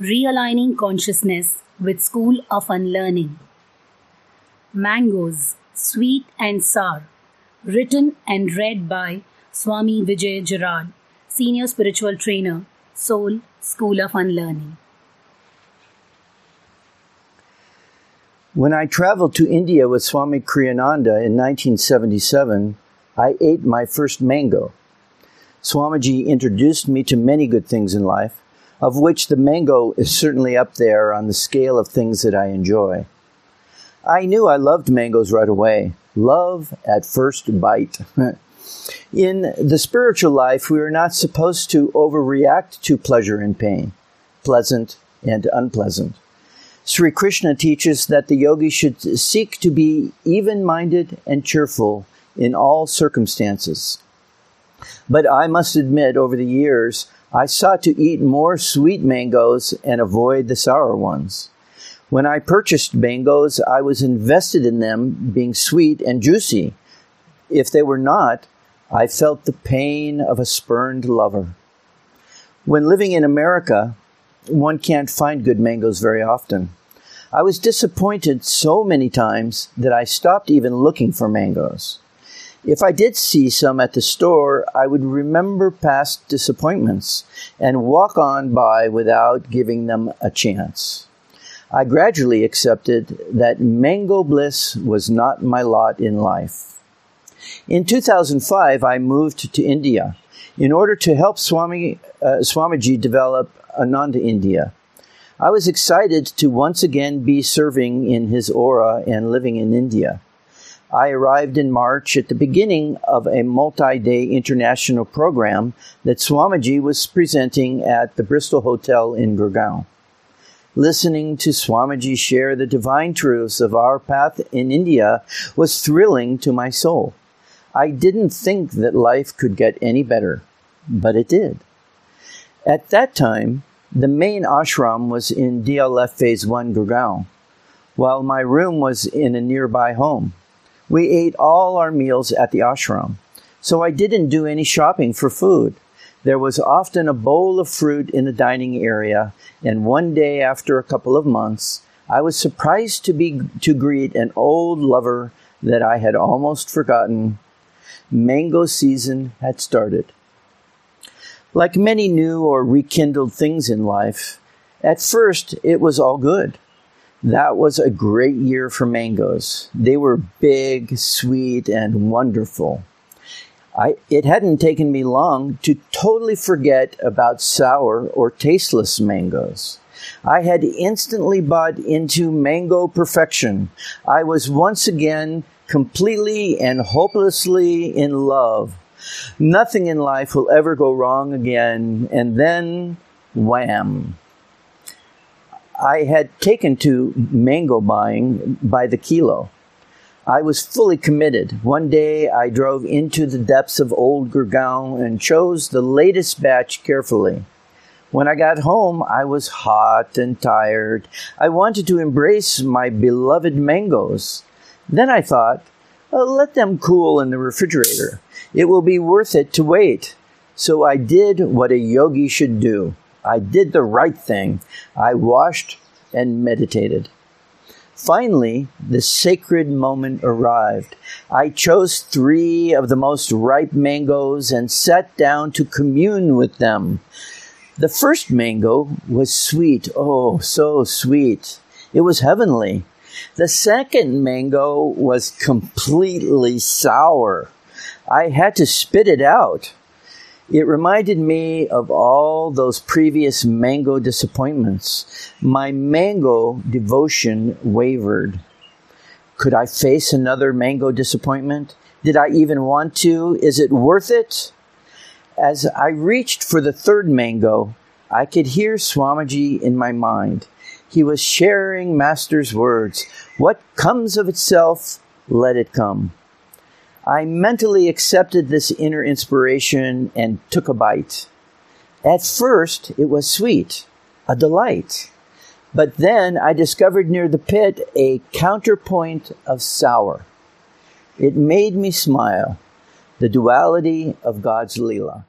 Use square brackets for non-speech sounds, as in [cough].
Realigning Consciousness with School of Unlearning. Mangoes, Sweet and Sour. Written and read by Swami Vijay Gerard, Senior Spiritual Trainer, Soul School of Unlearning. When I traveled to India with Swami Kriyananda in 1977, I ate my first mango. Swamiji introduced me to many good things in life, of which the mango is certainly up there on the scale of things that I enjoy. I knew I loved mangoes right away. Love at first bite. [laughs] in the spiritual life, we are not supposed to overreact to pleasure and pain, pleasant and unpleasant. Sri Krishna teaches that the yogi should seek to be even minded and cheerful in all circumstances. But I must admit, over the years, I sought to eat more sweet mangoes and avoid the sour ones. When I purchased mangoes, I was invested in them being sweet and juicy. If they were not, I felt the pain of a spurned lover. When living in America, one can't find good mangoes very often. I was disappointed so many times that I stopped even looking for mangoes. If I did see some at the store, I would remember past disappointments and walk on by without giving them a chance. I gradually accepted that mango bliss was not my lot in life. In 2005, I moved to India in order to help Swami, uh, Swamiji develop Ananda India. I was excited to once again be serving in his aura and living in India. I arrived in March at the beginning of a multi day international program that Swamiji was presenting at the Bristol Hotel in Gurgaon. Listening to Swamiji share the divine truths of our path in India was thrilling to my soul. I didn't think that life could get any better, but it did. At that time, the main ashram was in DLF Phase 1 Gurgaon, while my room was in a nearby home. We ate all our meals at the ashram, so I didn't do any shopping for food. There was often a bowl of fruit in the dining area, and one day after a couple of months, I was surprised to be to greet an old lover that I had almost forgotten. Mango season had started. Like many new or rekindled things in life, at first it was all good. That was a great year for mangoes. They were big, sweet, and wonderful. I, it hadn't taken me long to totally forget about sour or tasteless mangoes. I had instantly bought into mango perfection. I was once again completely and hopelessly in love Nothing in life will ever go wrong again. And then, wham. I had taken to mango buying by the kilo. I was fully committed. One day I drove into the depths of old Gurgaon and chose the latest batch carefully. When I got home, I was hot and tired. I wanted to embrace my beloved mangoes. Then I thought, uh, let them cool in the refrigerator. It will be worth it to wait. So I did what a yogi should do. I did the right thing. I washed and meditated. Finally, the sacred moment arrived. I chose three of the most ripe mangoes and sat down to commune with them. The first mango was sweet, oh, so sweet. It was heavenly. The second mango was completely sour. I had to spit it out. It reminded me of all those previous mango disappointments. My mango devotion wavered. Could I face another mango disappointment? Did I even want to? Is it worth it? As I reached for the third mango, I could hear Swamiji in my mind. He was sharing Master's words. What comes of itself, let it come. I mentally accepted this inner inspiration and took a bite. At first, it was sweet, a delight. But then I discovered near the pit a counterpoint of sour. It made me smile, the duality of God's Leela.